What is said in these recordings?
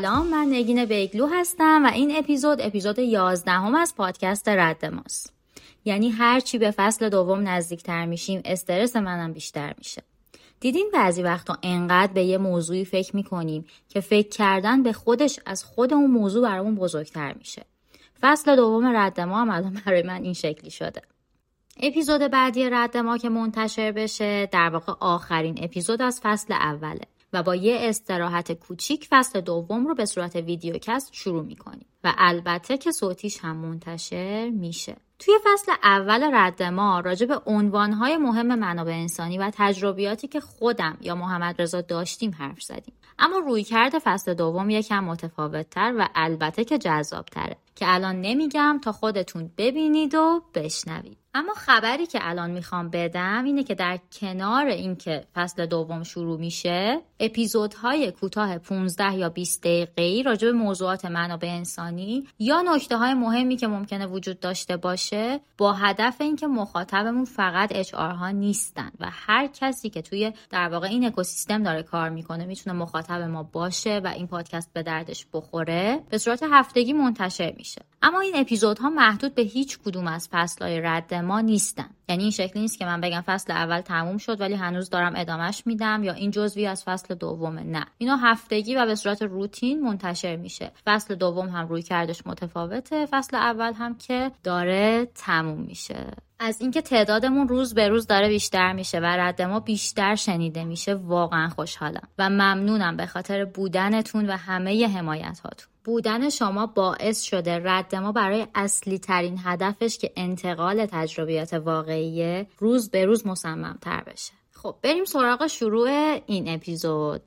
سلام من نگین بیگلو هستم و این اپیزود اپیزود 11 هم از پادکست رد ماست. یعنی هرچی به فصل دوم نزدیکتر میشیم استرس منم بیشتر میشه. دیدین بعضی وقتا انقدر به یه موضوعی فکر می‌کنیم که فکر کردن به خودش از خود اون موضوع برامون بزرگتر میشه. فصل دوم رد ما هم الان برای من این شکلی شده. اپیزود بعدی رد ما که منتشر بشه در واقع آخرین اپیزود از فصل اوله. و با یه استراحت کوچیک فصل دوم رو به صورت ویدیوکست شروع می‌کنیم. و البته که صوتیش هم منتشر میشه. توی فصل اول رد ما راجع به عنوانهای مهم منابع انسانی و تجربیاتی که خودم یا محمد رضا داشتیم حرف زدیم. اما رویکرد فصل دوم یکم متفاوتتر و البته که جذابتره. که الان نمیگم تا خودتون ببینید و بشنوید. اما خبری که الان می‌خوام بدم اینه که در کنار اینکه فصل دوم شروع میشه اپیزودهای کوتاه 15 یا 20 دقیقه‌ای راجع به موضوعات منابع انسانی یا نکته های مهمی که ممکنه وجود داشته باشه با هدف اینکه مخاطبمون فقط اچ ها نیستن و هر کسی که توی در واقع این اکوسیستم داره کار می‌کنه می‌تونه مخاطب ما باشه و این پادکست به دردش بخوره. به صورت هفتگی منتشر میشه. اما این اپیزودها محدود به هیچ کدوم از فصلهای رد ما نیستن. یعنی این شکلی نیست که من بگم فصل اول تموم شد ولی هنوز دارم ادامش میدم یا این جزوی از فصل دومه نه. اینا هفتگی و به صورت روتین منتشر میشه. فصل دوم هم روی کردش متفاوته. فصل اول هم که داره تموم میشه. از اینکه تعدادمون روز به روز داره بیشتر میشه و رد ما بیشتر شنیده میشه واقعا خوشحالم و ممنونم به خاطر بودنتون و همه حمایت هاتون بودن شما باعث شده رد ما برای اصلی ترین هدفش که انتقال تجربیات واقعیه روز به روز مصممتر بشه. خب بریم سراغ شروع این اپیزود.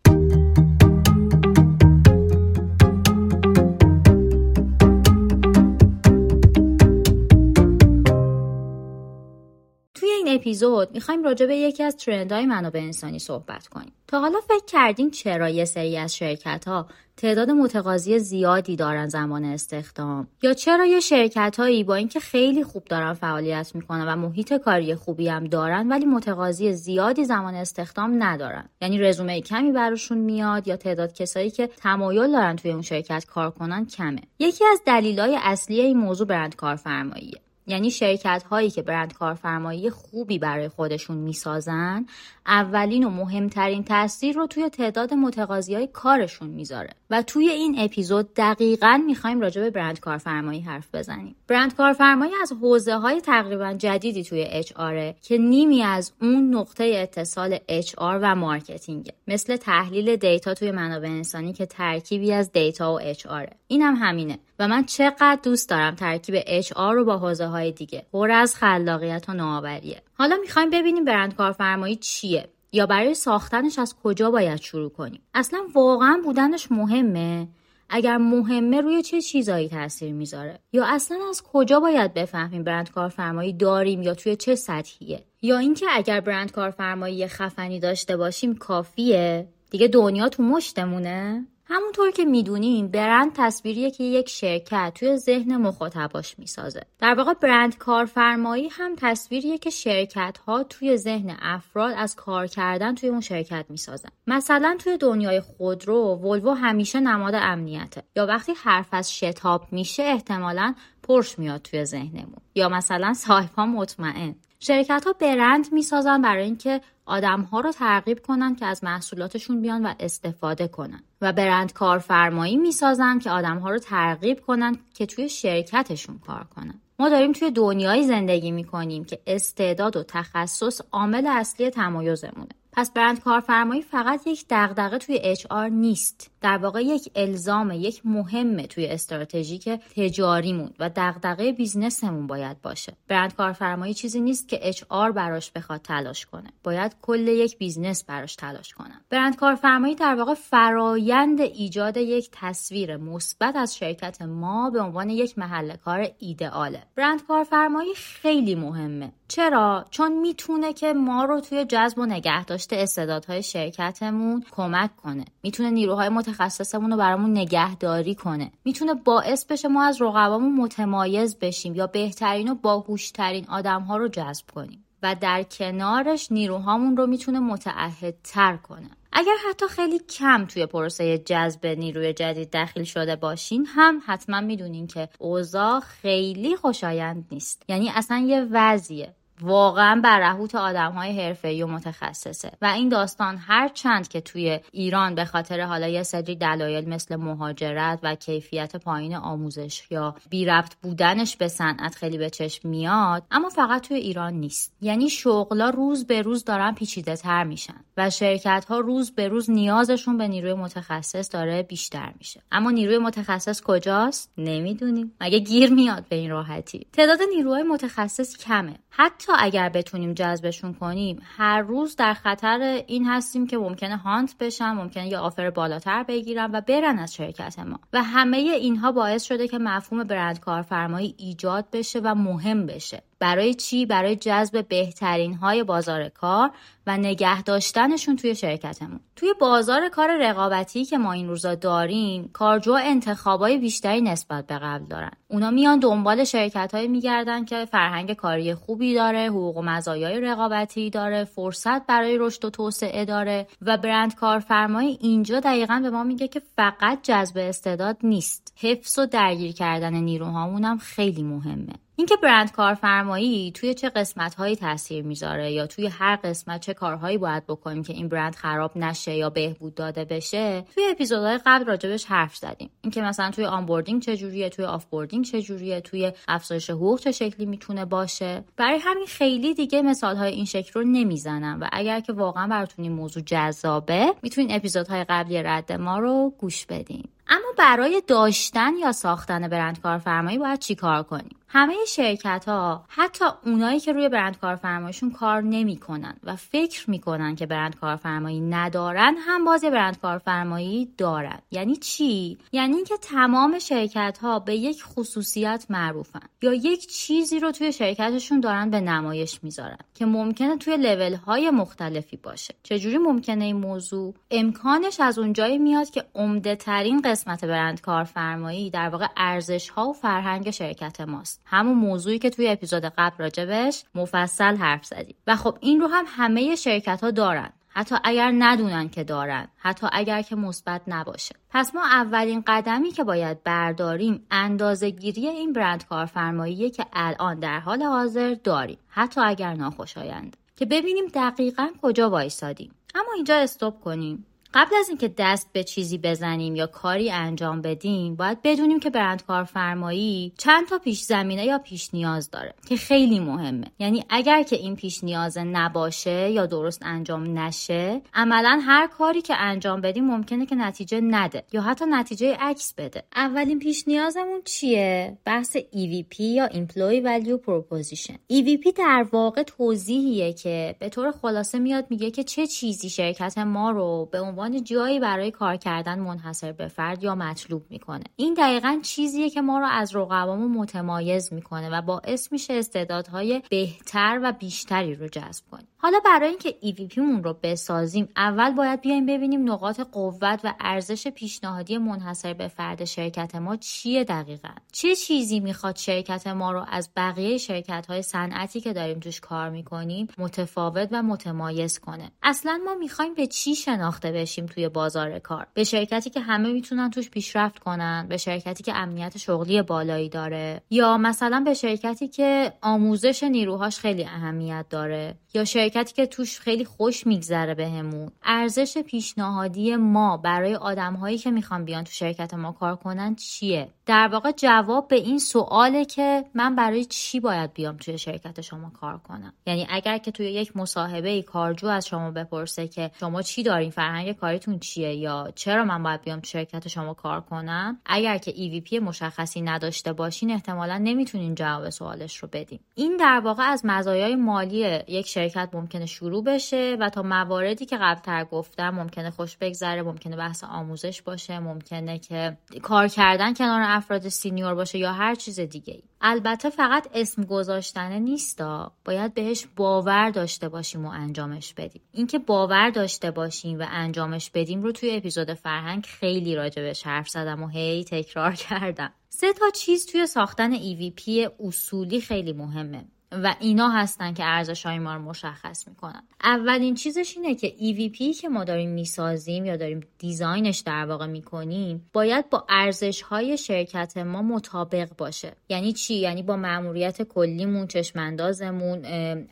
اپیزود می‌خوایم راجع به یکی از ترندهای منابع انسانی صحبت کنیم. تا حالا فکر کردین چرا یه سری از شرکت ها تعداد متقاضی زیادی دارن زمان استخدام؟ یا چرا یه شرکت هایی با اینکه خیلی خوب دارن فعالیت می‌کنن و محیط کاری خوبی هم دارن ولی متقاضی زیادی زمان استخدام ندارن؟ یعنی رزومه کمی براشون میاد یا تعداد کسایی که تمایل دارن توی اون شرکت کار کنن کمه؟ یکی از دلایل اصلی این موضوع برند کارفرماییه. یعنی شرکت هایی که برند کارفرمایی خوبی برای خودشون می‌سازن اولین و مهمترین تاثیر رو توی تعداد متقاضی های کارشون می‌ذاره. و توی این اپیزود دقیقا می‌خوایم راجع به برند کارفرمایی حرف بزنیم. برند کارفرمایی از حوزه های تقریبا جدیدی توی HR که نیمی از اون نقطه اتصال HR و marketing ه. مثل تحلیل data توی منابع انسانی که ترکیبی از data و HR این هم همینه. و من چقدر دوست دارم ترکیب اچ رو با حوزه های دیگه. پر از خلاقیت و نوآوریه. حالا می‌خوایم ببینیم برند کارفرمایی چیه یا برای ساختنش از کجا باید شروع کنیم. اصلا واقعا بودنش مهمه؟ اگر مهمه روی چه چیزایی تاثیر می‌ذاره؟ یا اصلا از کجا باید بفهمیم برند کارفرمایی داریم یا توی چه سطحیه؟ یا اینکه اگر برند کارفرمایی خفنی داشته باشیم کافیه؟ دیگه دنیا تو مشتمونه؟ همونطور که می‌دونین برند تصویریه که یک شرکت توی ذهن مخاطباش می‌سازه. در واقع برند کارفرمایی هم تصویریه که شرکت ها توی ذهن افراد از کار کردن توی اون شرکت می‌سازن. مثلا توی دنیای خودرو ولوو همیشه نماد امنیته. یا وقتی حرف از شتاب میشه احتمالا پرش میاد توی ذهنمون. یا مثلا ها مطمئن. شرکت ها برند می‌سازن برای اینکه آدم ها رو ترغیب کنن که از محصولاتشون بیان و استفاده کنن. و برند کارفرمایی می‌سازن که آدم ها رو ترغیب کنن که توی شرکتشون کار کنن. ما داریم توی دنیایی زندگی می‌کنیم که استعداد و تخصص عامل اصلی تمایزمونه. پس برند کارفرمایی فقط یک دغدغه توی اچ نیست. در واقع یک الزام یک مهمه توی استراتژی تجاریمون و دغدغه business مون باید باشه. برند کارفرمایی چیزی نیست که HR براش بخواد تلاش کنه. باید کل یک business براش تلاش کنه. برند کارفرمایی در واقع فرایند ایجاد یک تصویر مثبت از شرکت ما به عنوان یک محل کار ایدئاله. برند کارفرمایی خیلی مهمه. چرا؟ چون می‌تونه که ما رو توی جذب و نگهداشت استعدادهای شرکتمون کمک کنه. می‌تونه نیروهای متخصصمون رو برامون نگهداری کنه. می‌تونه باعث بشه ما از رقبامون متمایز بشیم یا بهترین و باهوشترین آدمها رو جذب کنیم. و در کنارش نیروهامون رو می‌تونه متعهدتر کنه. اگر حتی خیلی کم توی پروسه جذب نیروی جدید داخل شده باشین هم حتما می‌دونین که اوضاع خیلی خوشایند نیست. یعنی اصلا یه وضعیه. واقعا برهوت آدم های حرفه و متخصصه. و این داستان هر چند که توی ایران به خاطر حالا یه سری دلایل مثل مهاجرت و کیفیت پایین آموزش یا بی ربط بودنش به صنعت خیلی به چشم میاد اما فقط توی ایران نیست. یعنی شغلا روز به روز دارن پیچیده تر میشن و شرکت ها روز به روز نیازشون به نیروی متخصص داره بیشتر میشه. اما نیروی متخصص کجاست؟ نمی‌دونیم. مگه گیر میاد به این راحتی؟ تعداد نیروهای متخصص کمه. حتی اگر بتونیم جذبشون کنیم هر روز در خطر این هستیم که ممکنه هانت بشن ممکنه یه آفر بالاتر بگیرن و برن از شرکت ما. و همه اینها باعث شده که مفهوم برند کارفرمایی ایجاد بشه و مهم بشه. برای چی؟ برای جذب بهترین های بازار کار و نگه داشتنشون توی شرکتمون. توی بازار کار رقابتی که ما این روزا داریم کارجو انتخابای بیشتری نسبت به قبل دارن. اونا میان دنبال شرکت های میگردن که فرهنگ کاری خوبی داره حقوق و مزایای رقابتی داره فرصت برای رشد و توسعه داره و برند کارفرمایی اینجا دقیقا به ما میگه که فقط جذب استعداد نیست. حفظ و درگیر کردن نیروهامون هم خیلی مهمه. اینکه برند کارفرمایی توی چه قسمت هایی تاثیر می‌ذاره یا توی هر قسمت چه کارهایی باید بکنیم که این برند خراب نشه یا بهبود داده بشه توی اپیزودهای قبل راجبش حرف زدیم. اینکه مثلا توی onboarding چجوریه توی offboarding چجوریه توی افزایش حقوق چه شکلی می‌تونه باشه. برای همین خیلی دیگه مثال های این شکل رو نمی‌زنم و اگر که واقعا براتون این موضوع جذابه می‌تونین اپیزودهای قبلی رد ما رو گوش بدین. اما برای داشتن یا ساختن برند کارفرمایی باید چیکار کنیم؟ همه شرکت ها حتی اونایی که روی برند کارفرماییشون کار نمی‌کنن و فکر می‌کنن که برند کارفرمایی ندارن هم باز برند کارفرمایی دارن. یعنی چی؟ یعنی اینکه تمام شرکت ها به یک خصوصیت معروفن یا یک چیزی رو توی شرکتشون دارن به نمایش می‌ذارن که ممکنه توی لول های مختلفی باشه. چجوری ممکنه این موضوع؟ امکانش از اونجایی میاد که عمده ترین قسمت برند کارفرمایی در واقع ارزش ها و فرهنگ شرکت ماست. همون موضوعی که توی اپیزود قبل راجبش مفصل حرف زدیم. و خب این رو هم همه شرکت ها دارن. حتی اگر ندونن که دارن. حتی اگر که مثبت نباشه. پس ما اولین قدمی که باید برداریم اندازه گیری این برند کارفرماییه که الان در حال حاضر داریم. حتی اگر ناخوشایند. که ببینیم دقیقا کجا وایسادیم. اما اینجا استوب کنیم. قبل از اینکه دست به چیزی بزنیم یا کاری انجام بدیم باید بدونیم که برند کارفرمایی چند تا پیش زمینه یا پیش نیاز داره که خیلی مهمه. یعنی اگر که این پیش نیاز نباشه یا درست انجام نشه عملا هر کاری که انجام بدیم ممکنه که نتیجه نده یا حتی نتیجه عکس بده. اولین پیش نیازمون چیه؟ بحث EVP یا Employee Value Proposition. EVP در واقع توضیحیه که به طور خلاصه میاد میگه که چه چیزی شرکت ما رو به عنوان عنوان جایی برای کار کردن منحصر به فرد یا مطلوب می‌کنه. این دقیقا چیزیه که ما رو از رقبامون متمایز می‌کنه و باعث میشه استعدادهای بهتر و بیشتری رو جذب کنیم. حالا برای اینکه EVP مون رو بسازیم اول باید بیایم ببینیم نقاط قوت و ارزش پیشنهادی منحصر به فرد شرکت ما چیه دقیقا. چه چیزی می‌خواد شرکت ما رو از بقیه شرکت های صنعتی که داریم توش کار می‌کنیم متفاوت و متمایز کنه؟ اصلا ما می‌خوایم به چی شناخته بشیم؟ توی بازار کار. به شرکتی که همه می‌تونن توش پیشرفت کنن به شرکتی که امنیت شغلی بالایی داره. یا مثلا به شرکتی که آموزش نیروهاش خیلی اهمیت داره. یا شرکتی که توش خیلی خوش میگذره بهمون. ارزش پیشنهادی ما برای آدمهایی که می‌خوان بیان تو شرکت ما کار کنن چیه؟ در واقع جواب به این سواله که من برای چی باید بیام توی شرکت شما کار کنم؟ یعنی اگر که توی یک مصاحبه کارجو از شما بپرسه که شما چی دارین فرهنگ کاریتون چیه یا چرا من باید بیام تو شرکت شما کار کنم اگر که EVP مشخصی نداشته باشین احتمالا نمی‌تونین جواب سوالش رو بدین. این در واقع از مزایای مالی یک ممکنه شروع بشه و تا مواردی که قبلتر گفتم ممکنه خوش بگذره ممکنه بحث آموزش باشه ممکنه که کار کردن کنار افراد سینیور باشه یا هر چیز دیگه ای. البته فقط اسم گذاشتنه نیستا. باید بهش باور داشته باشیم و انجامش بدیم. اینکه باور داشته باشیم و انجامش بدیم رو توی اپیزود فرهنگ خیلی راجبش حرف زدم و هی تکرار کردم. سه تا چیز توی ساختن EVP اصولی خیلی مهمه. و اینا هستن که ارزش های ما رو مشخص می‌کنن. اولین چیزش اینه که EVP که ما داریم می‌سازیم یا داریم design ش در واقع می‌کنیم باید با ارزش های شرکت ما مطابق باشه. یعنی چی؟ یعنی با مأموریت کلیمون چشماندازمون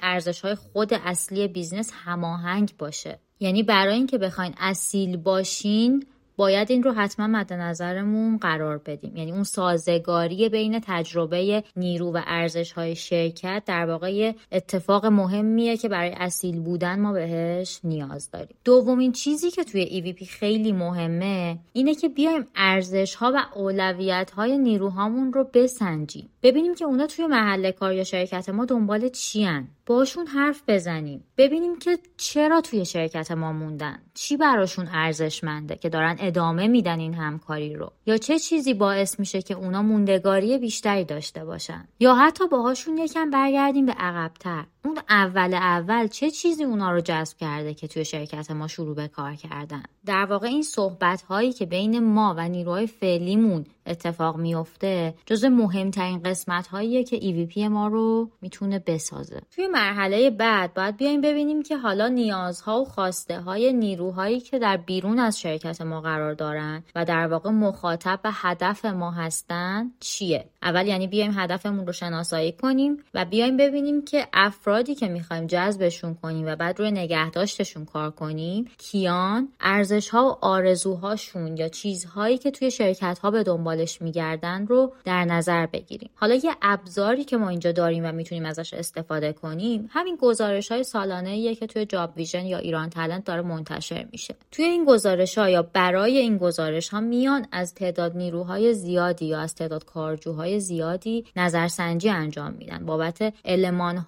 ارزش های خود اصلی business هماهنگ باشه. یعنی برای اینکه بخواین اصیل باشین باید این رو حتما مد نظرمون قرار بدیم. یعنی اون سازگاری بین تجربه نیرو و ارزش های شرکت در واقع اتفاق مهمیه که برای اصیل بودن ما بهش نیاز داریم. دومین چیزی که توی EVP خیلی مهمه اینه که بیایم ارزش ها و اولویت های نیروهامون رو بسنجیم. ببینیم که اونا توی محل کار یا شرکت ما دنبال چیان. باشون حرف بزنیم. ببینیم که چرا توی شرکت ما موندن. چی براشون ارزشمنده که دارن ادامه میدن این همکاری رو؟ یا چه چیزی باعث میشه که اونا موندگاری بیشتری داشته باشن؟ یا حتی باهاشون یکم برگردیم به عقبتر. اون اول اول چه چیزی اونا رو جذب کرده که توی شرکت ما شروع به کار کردن؟ در واقع این صحبت هایی که بین ما و نیروهای فعلیمون اتفاق میفته جز مهمترین قسمت هاییه که EVP ما رو می‌تونه بسازه. توی مرحله بعد باید بیایم ببینیم که حالا نیازها و خواسته های نیروهایی که در بیرون از شرکت ما قرار دارن و در واقع مخاطب و هدف ما هستن چیه؟ اول یعنی بیایم هدفمون رو شناسایی کنیم و بیایم ببینیم که افرادی که می‌خوایم جذبشون کنیم و بعد روی نگهداشتشون کار کنیم کیان ارزش ها و آرزوهاشون یا چیزهایی که توی شرکت ها به دنبالش میگردن رو در نظر بگیریم. حالا یه ابزاری که ما اینجا داریم و می‌تونیم ازش استفاده کنیم همین گزارش های سالانه که توی جاب ویژن یا ایران تلنت داره منتشر میشه. توی این گزارش ها یا برای این گزارش ها میان از تعداد نیروهای زیادی یا از تعداد کارجوهای زیادی نظرسنجی انجام میدن. بابت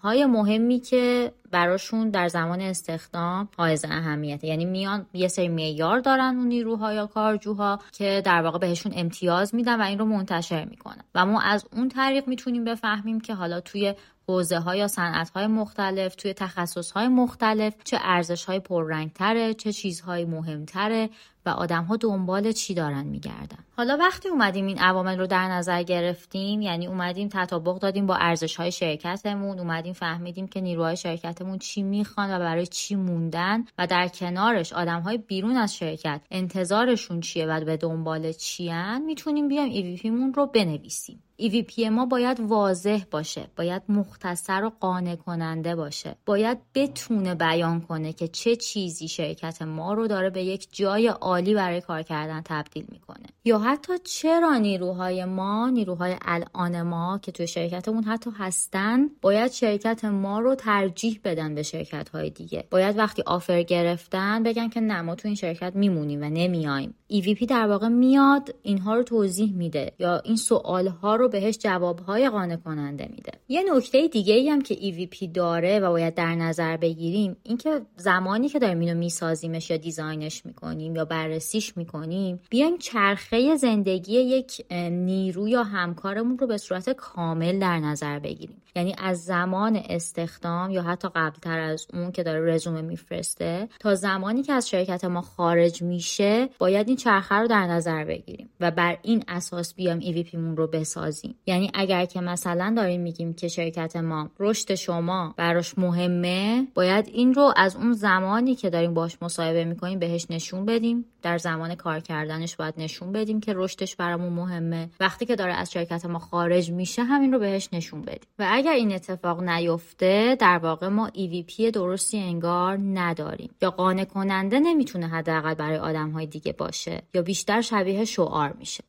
های مهمی که براشون در زمان استخدام حائز اهمیته. یعنی میان یه سری معیار دارن اون نیروها یا کارجوها که در واقع بهشون امتیاز میدن و این رو منتشر می‌کنن. و ما از اون طریق می‌تونیم بفهمیم که حالا توی حوزه ها یا صنعت های مختلف توی تخصص های مختلف چه ارزش های پررنگ تره چه چیزهای مهمتره و آدم ها دنبال چی دارن میگردن. حالا وقتی اومدیم این عوامل رو در نظر گرفتیم یعنی اومدیم تطابق دادیم با ارزش های شرکتمون اومدیم فهمیدیم که نیروهای شرکتمون چی می‌خوان و برای چی موندن و در کنارش آدم های بیرون از شرکت انتظارشون چیه و به دنبال چیان می‌تونیم بیایم EVP مون رو بنویسیم. EVP ما باید واضح باشه باید مختصر و قانع کننده باشه. باید بتونه بیان کنه که چه چیزی شرکت ما رو داره به یک جای عالی برای کار کردن تبدیل می‌کنه. یا حتی چرا نیروهای ما نیروهای الان ما که توی شرکتمون حتی هستن باید شرکت ما رو ترجیح بدن به شرکت های دیگه. باید وقتی آفر گرفتن بگن که نه ما تو این شرکت میمونیم و نمیایم EVP در واقع میاد اینها رو توضیح میده یا این سوال ها رو بهش جوابهای قانع کننده میده. یه نکته دیگه ای هم که EVP داره و باید در نظر بگیریم اینکه زمانی که داریم اینو میسازیمش یا دیزاینش می‌کنیم یا بررسیش می‌کنیم بیایم چرخه زندگی یک نیرو یا همکارمون رو به صورت کامل در نظر بگیریم. یعنی از زمان استخدام یا حتی قبلتر از اون که داره رزومه میفرسته تا زمانی که از شرکت ما خارج میشه باید این چرخه رو در نظر بگیریم و بر این اساس بیام EVP مون رو بسازیم. یعنی اگر که مثلا داریم میگیم که شرکت ما رشد شما براش مهمه باید این رو از اون زمانی که داریم باش مصاحبه می‌کنیم بهش نشون بدیم. در زمان کار کردنش باید نشون بدیم که رشدش برامون مهمه. وقتی که داره از شرکت ما خارج میشه همین رو بهش نشون بدیم. و اگر این اتفاق نیفته در واقع ما EVP درستی انگار نداریم. یا قانع کننده نمی‌تونه حداقل برای آدم های دیگه باشه یا بیشتر شبیه شعار میشه.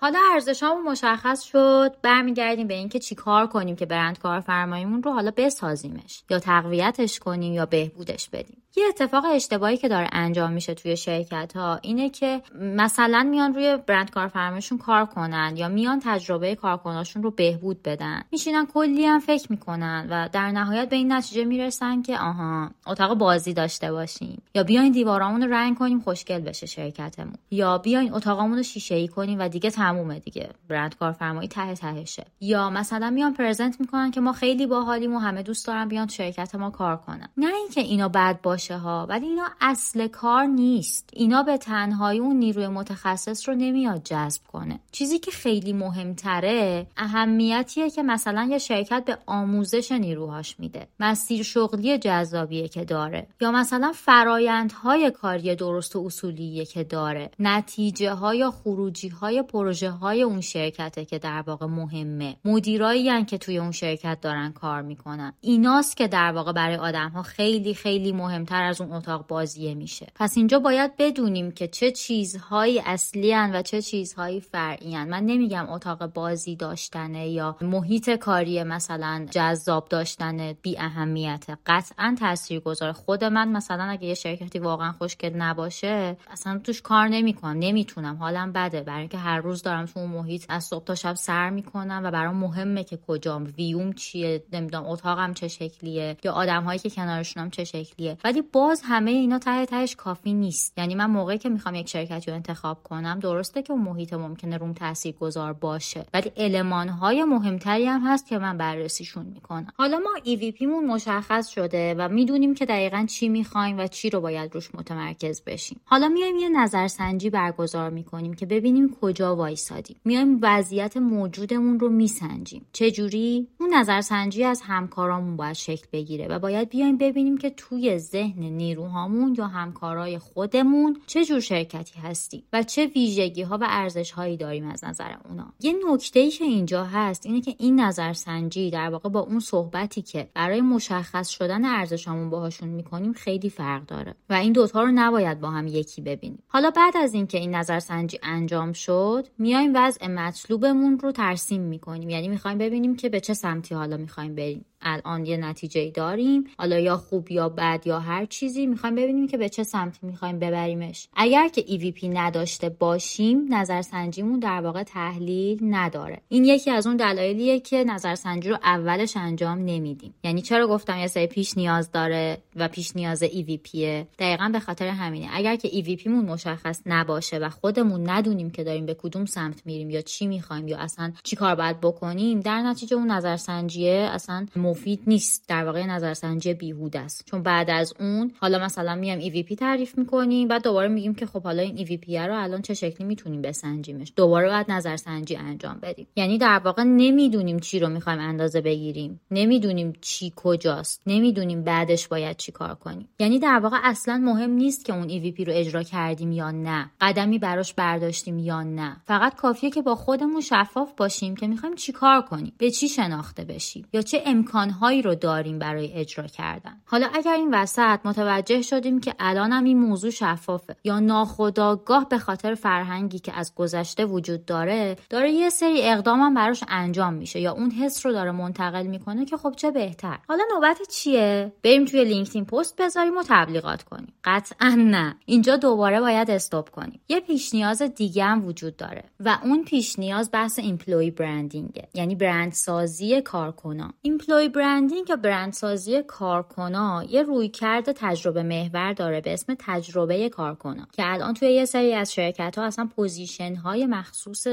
حالا ارزشامون مشخص شد. برمیگردیم به اینکه چیکار کنیم که برند کارفرماییمون رو حالا بسازیمش یا تقویتش کنیم یا بهبودش بدیم. یه اتفاق اشتباهی که داره انجام میشه توی شرکت ها اینه که مثلا میان روی برند کارفرمایشون کار کنن یا میان تجربه کارکناشون رو بهبود بدن. میشینن کلی هم فکر می‌کنن و در نهایت به این نتیجه می‌رسن که آها اتاق بازی داشته باشیم. یا بیاین دیوارامون رو رنگ کنیم خوشگل بشه شرکتمون. یا بیاین اتاقمون رو شیشه ای کنیم و دیگه تمومه دیگه. برند کارفرمایی ته تهشه. یا مثلا میان پرزنت می‌کنن که ما خیلی باحالیم و همه دوست دارن بیان شرکت ما کار کنن. نه اینکه اینا بد باشه. باشه ها ولی اینا اصل کار نیست. اینا به تنهایی اون نیروی متخصص رو نمیاد جذب کنه. چیزی که خیلی مهمتره اهمیتیه که مثلا یه شرکت به آموزش نیروهاش میده. مسیر شغلی جذابیه که داره. یا مثلا فرایندهای کاری درست و اصولیه که داره. نتیجه ها یا خروجی های پروژه های اون شرکته که در واقع مهمه. مدیرایی که توی اون شرکت دارن کار می‌کنن. ایناست که در واقع برای آدم ها خیلی خیلی مهمتر از اون اتاق بازیه میشه. پس اینجا باید بدونیم که چه چیزهایی اصلی و چه چیزهایی فرعی من نمیگم اتاق بازی داشتنه یا محیط کاری مثلا جذاب داشتن بی اهمیت. قطعا تاثیر گذاره خود من مثلا اگه یه شرکتی واقعا خوشگل نباشه اصلا توش کار نمی‌کنم. نمی‌تونم. حالم بده. برای اینکه هر روز دارم تو اون محیط از صبح تا شب سر می‌کنم و برام مهمه که کجام ویوم چیه نمی‌دونم اتاقم چه شکلیه یا آدم هایی که کنارشونم چه شکلیه. ولی باز همه اینا ته تهش کافی نیست. یعنی من موقعی که می‌خوام یک شرکتی رو انتخاب کنم درسته که اون محیط ممکنه روم گذار باشه ولی المان های مهمتری هم هست که من بررسیشون می‌کنم. حالا ما EVP مون مشخص شده و می‌دونیم که دقیقا چی می‌خوایم و چی رو باید روش متمرکز بشیم. حالا میایم یه نظرسنجی برگزار می‌کنیم که ببینیم کجا وایسادیم. میایم وضعیت موجودمون رو میسنجیم. چه جوری اون نظرسنجی از همکارامون باید شکل بگیره و باید بیایم ببینیم که توی ذهن نیروهامون یا همکارای خودمون چه جور شرکتی هستیم و چه ویژگی ها و ارزش هایی داریم از نظر اونا. یه نکته ای که اینجا هست اینه که این نظرسنجی در واقع با اون صحبتی که برای مشخص شدن ارزشامون باهاشون می‌کنیم خیلی فرق داره و این دوتا رو نباید با هم یکی ببینیم. حالا بعد از اینکه این نظرسنجی انجام شد میایم وضع مطلوبمون رو ترسیم می‌کنیم. یعنی می‌خوایم ببینیم که به چه سمتی حالا می‌خوایم بریم. الان یه نتیجه داریم. حالا یا خوب یا بد یا هر چیزی می‌خوایم ببینیم که به چه سمتی می‌خوایم ببریمش. اگر که EVP نداشته باشیم نظرسنجیمون در واقع تحلیل نداره. این یکی از اون دلایلیه که نظرسنجی رو اولش انجام نمیدیم. یعنی چرا گفتم یه سری پیش نیاز داره و پیش نیاز EVP دقیقا به خاطر همینه. اگر که EVP مون مشخص نباشه و خودمون ندونیم که داریم به کدوم سمت میریم یا چی می‌خوایم یا اصلا چی کار باید بکنیم در نتیجه اون نظرسنجیه اصلا مفید نیست. در واقع نظرسنجی بیهوده است. چون بعد از اون حالا مثلا میام EVP تعریف می‌کنیم بعد دوباره میگیم که خب حالا این EVP رو الان چه شکلی می‌تونیم بسنجیمش؟ دوباره بعد نظرسنجی انجام بدیم. یعنی در واقع نمی‌دونیم چی رو می‌خوایم اندازه بگیریم. نمی‌دونیم چی کجاست. نمی‌دونیم بعدش باید چی کار کنیم. یعنی در واقع اصلا مهم نیست که اون EVP رو اجرا کردیم یا نه. قدمی براش برداشتیم یا نه. فقط کافیه که با خودمون شفاف باشیم که می‌خوایم چی کار کنیم؟ به چی شناخته بشیم؟ یا چه امکان امکانهایی رو داریم برای اجرا کردن. حالا اگر این وسط متوجه شدیم که الان هم این موضوع شفافه یا ناخودآگاه به خاطر فرهنگی که از گذشته وجود داره داره یه سری اقدام هم براش انجام میشه یا اون حس رو داره منتقل می‌کنه که خب چه بهتر. حالا نوبت چیه؟ بریم توی لینکدین پست بذاریم و تبلیغات کنیم. قطعا نه. اینجا دوباره باید stop کنیم. یه پیش نیاز دیگه هم وجود داره و اون پیش نیاز بحث employee branding ه یعنی برندسازی کارکنان. employee branding یا برندسازی کارکنا یه رویکرد تجربه محور داره به اسم تجربه کارکنا که الان توی یه سری از شرکت ها اصلا position های مخصوص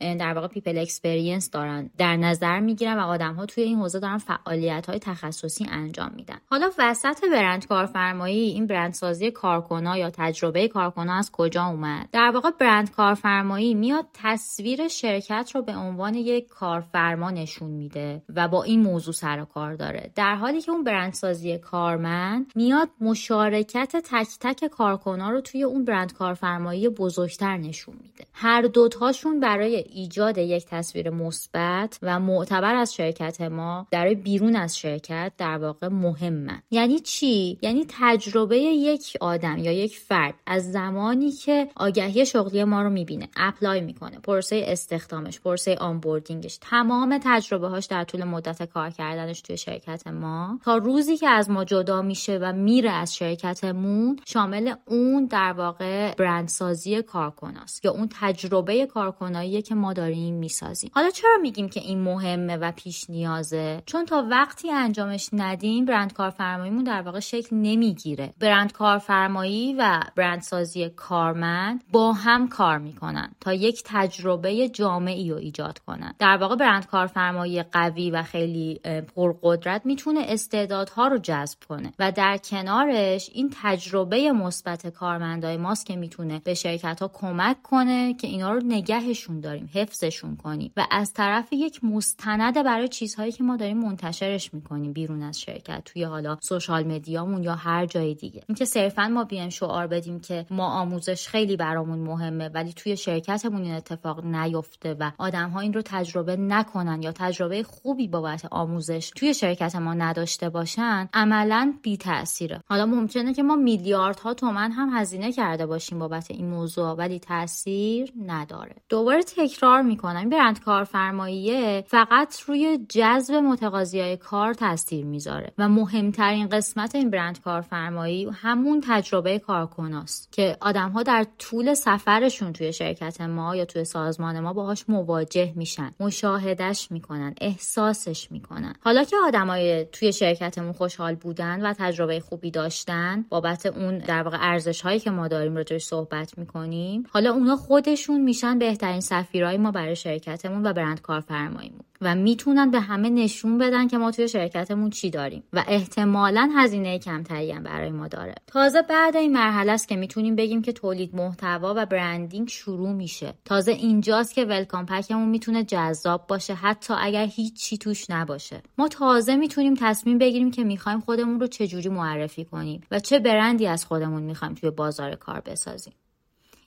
در واقع people experience دارن در نظر می‌گیرن و آدم ها توی این حوزه دارن فعالیت های تخصصی انجام میدن. حالا وسط برند کارفرمایی این برندسازی کارکنا یا تجربه کارکنا از کجا اومد؟ در واقع برند کارفرمایی میاد تصویر شرکت رو به عنوان یک کارفرما نشون میده و با این موضوع سر کار داره. در حالی که اون برندسازی کارمند میاد مشارکت تک تک کارکنا رو توی اون برند کارفرمایی بزرگتر نشون میده. هر دوتاشون برای ایجاد یک تصویر مثبت و معتبر از شرکت ما در بیرون از شرکت در واقع مهمه یعنی چی؟ یعنی تجربه یک آدم یا یک فرد از زمانی که آگهی شغلی ما رو می‌بینه اپلای می‌کنه پروسه استخدامش پروسه آنبوردینگش تمام تجربه هاش در طول مدت کار کردنش توی شرکت ما. تا روزی که از ما جدا میشه و میره از شرکتمون شامل اون در واقع برندسازی کارکناست یا اون تجربه کارکنایی که ما داریم می‌سازیم. حالا چرا میگیم که این مهمه و پیش نیازه؟ چون تا وقتی انجامش ندیم برند کارفرماییمون در واقع شکل نمی‌گیره. برند کارفرمایی و برندسازی کارمند با هم کار می‌کنن تا یک تجربه جامعی رو ایجاد کنن. در واقع برند کارفرمایی قوی و خیلی پرقدرت می‌تونه استعدادها رو جذب کنه و در کنارش این تجربه مثبت کارمندای ماست که می‌تونه به شرکت ها کمک کنه که اینا رو نگهشون داریم حفظشون کنیم و از طرف یک مستند برای چیزهایی که ما داریم منتشرش می‌کنیم بیرون از شرکت توی حالا سوشال مدیامون یا هر جای دیگه. اینکه صرفا ما بیایم شعار بدیم که ما آموزش خیلی برامون مهمه ولی توی شرکتمون این اتفاق نیفته و آدم ها این رو تجربه نکنن یا تجربه خوبی بابت آموزش توی شرکت ما نداشته باشن عملا بی تاثیره حالا ممکنه که ما میلیاردها تومن هم هزینه کرده باشیم بابت این موضوع ولی تاثیر نداره. دوباره تکرار می‌کنم. برند کارفرماییه فقط روی جذب متقاضی های کار تاثیر می‌ذاره و مهمترین قسمت این برند کارفرمایی همون تجربه کارکناست که آدم ها در طول سفرشون توی شرکت ما یا توی سازمان ما باهاش مواجه میشن مشاهدش می‌کنن احساسش می‌کنن. حالا که آدمای توی شرکتمون خوشحال بودن و تجربه خوبی داشتن بابت اون در واقع ارزش هایی که ما داریم راجعش صحبت می‌کنیم حالا اونا خودشون میشن بهترین سفیرهای ما برای شرکتمون و برند کارفرماییمون. و می‌تونن به همه نشون بدن که ما توی شرکتمون چی داریم. و احتمالا هزینه کمتری هم برای ما داره. تازه بعد این مرحله است که می‌تونیم بگیم که تولید محتوا و برندینگ شروع میشه. تازه اینجاست که ولکام پکمون می‌تونه جذاب باشه حتی اگر هیچ چی توش نباشه. ما تازه می‌تونیم تصمیم بگیریم که می‌خوایم خودمون رو چجوری معرفی کنیم و چه برندی از خودمون می‌خوایم توی بازار کار بسازیم.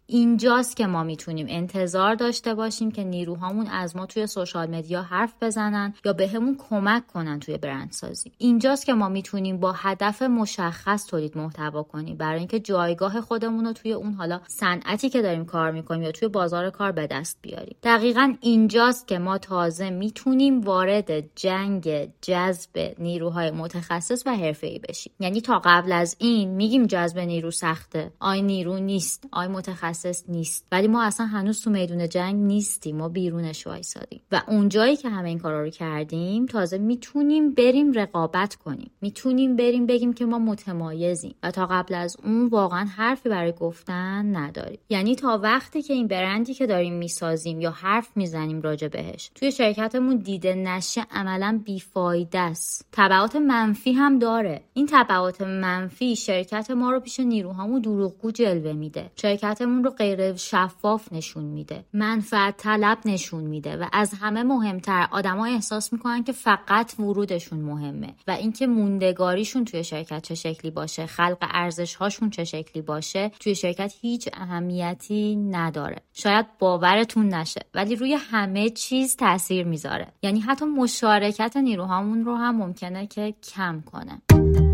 اینجاست که ما می‌تونیم انتظار داشته باشیم که نیروهامون از ما توی سوشال مدیا حرف بزنن یا بهمون به کمک کنن توی برندسازی. اینجاست که ما می‌تونیم با هدف مشخص تولید محتوا کنیم. برای اینکه جایگاه خودمون رو توی اون حالا صنعتی که داریم کار می‌کنیم یا توی بازار کار به دست بیاریم. دقیقا اینجاست که ما تازه می‌تونیم وارد جنگ جذب نیروهای متخصص و حرفه‌ای بشیم. یعنی تا قبل از این میگیم جذب نیرو سخته. آی نیرو نیست. آی متخصص نیست. ولی ما اصلا هنوز تو میدون جنگ نیستیم. ما بیرونش وایسادیم. و اونجایی که همه این کارا رو کردیم تازه می‌تونیم بریم رقابت کنیم. می‌تونیم بریم بگیم که ما متمایزیم. و تا قبل از اون واقعا حرفی برای گفتن نداریم. یعنی تا وقتی که این برندی که داریم می‌سازیم یا حرف می‌زنیم راجع بهش توی شرکتمون دیده نشه عملا بیفایده است. تبعات منفی هم داره. این تبعات منفی شرکت ما رو پیش نیروهامون دروغگو جلوه میده. شرکتمون رو غیر شفاف نشون میده. منفعت طلب نشون میده و از همه مهمتر آدما احساس می‌کنن که فقط ورودشون مهمه و اینکه موندگاریشون توی شرکت چه شکلی باشه خلق ارزش هاشون چه شکلی باشه توی شرکت هیچ اهمیتی نداره. شاید باورتون نشه ولی روی همه چیز تاثیر می‌ذاره. یعنی حتی مشارکت نیروهامون رو هم ممکنه که کم کنه.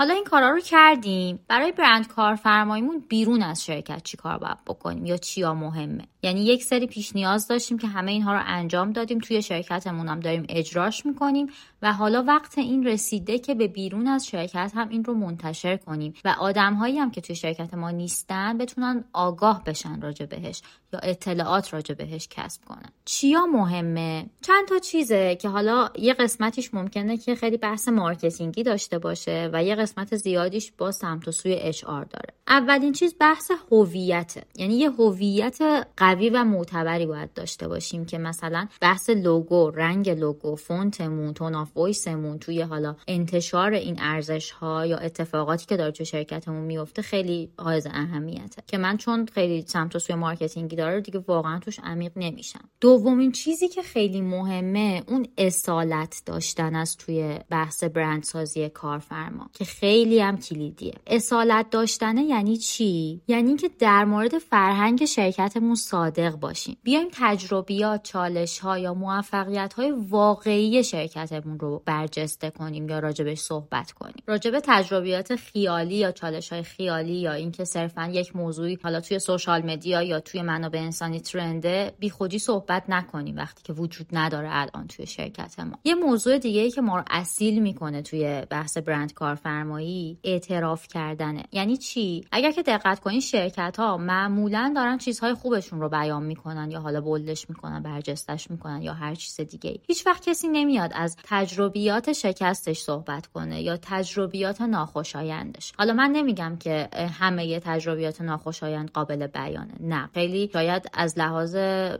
حالا این کارا رو کردیم. برای برند کارفرماییمون بیرون از شرکت چی کار باید بکنیم یا چیا مهمه؟ یعنی یک سری پیش نیاز داشتیم که همه اینها رو انجام دادیم. توی شرکتمون هم داریم اجراش می‌کنیم. و حالا وقت این رسیده که به بیرون از شرکت هم این رو منتشر کنیم و آدمهایی هم که توی شرکت ما نیستن بتونن آگاه بشن راجع بهش یا اطلاعات راجع بهش کسب کنن. چیا مهمه؟ چند تا چیزه که حالا یه قسمتیش ممکنه که خیلی بحث marketing ی داشته باشه و یه قسمت زیادیش با سمت و سوی HR داره. اولین چیز بحث هویته. یعنی یه هویت قوی و معتبری باید داشته باشیم که مثلا بحث لوگو رنگ لوگو فونتمون tone of voice مون توی حالا انتشار این ارزش ها یا اتفاقاتی که داره توی شرکتمون میفته خیلی حائز اهمیته. که من چون خیلی سمت و سوی marketing ی داره دیگه واقعا توش عمیق نمیشم. دومین چیزی که خیلی مهمه اون اصالت داشتن از توی بحث برندسازی کارفرما که خیلی هم کلیدیه. اصالت داشتن یعنی چی؟ یعنی که در مورد فرهنگ شرکتمون صادق باشیم. بیایم تجربیات چالش ها یا موفقیت های واقعی شرکتمون رو برجسته کنیم یا راجبش صحبت کنیم. راجب تجربیات خیالی یا چالش های خیالی یا اینکه صرفا یک موضوعی حالا توی سوشال مدیا یا توی منابع انسانی ترنده بیخودی صحبت نکنیم وقتی که وجود نداره الان توی شرکت ما. یه موضوع دیگه ای که ما رو اصیل می‌کنه توی بحث برند کارفرمایی اعتراف کردنه. یعنی چی؟ اگر که دقت کنین شرکت ها معمولا دارن چیزهای خوبشون رو بیان می‌کنن یا حالا بولدش می‌کنن برجستش می‌کنن یا هر چیز دیگه هیچ وقت کسی نمیاد از تجربیات شکستش صحبت کنه یا تجربیات ناخوشایندش. حالا من نمیگم که همه تجربیات ناخوشایند قابل بیانه. نه. خیلی شاید از لحاظ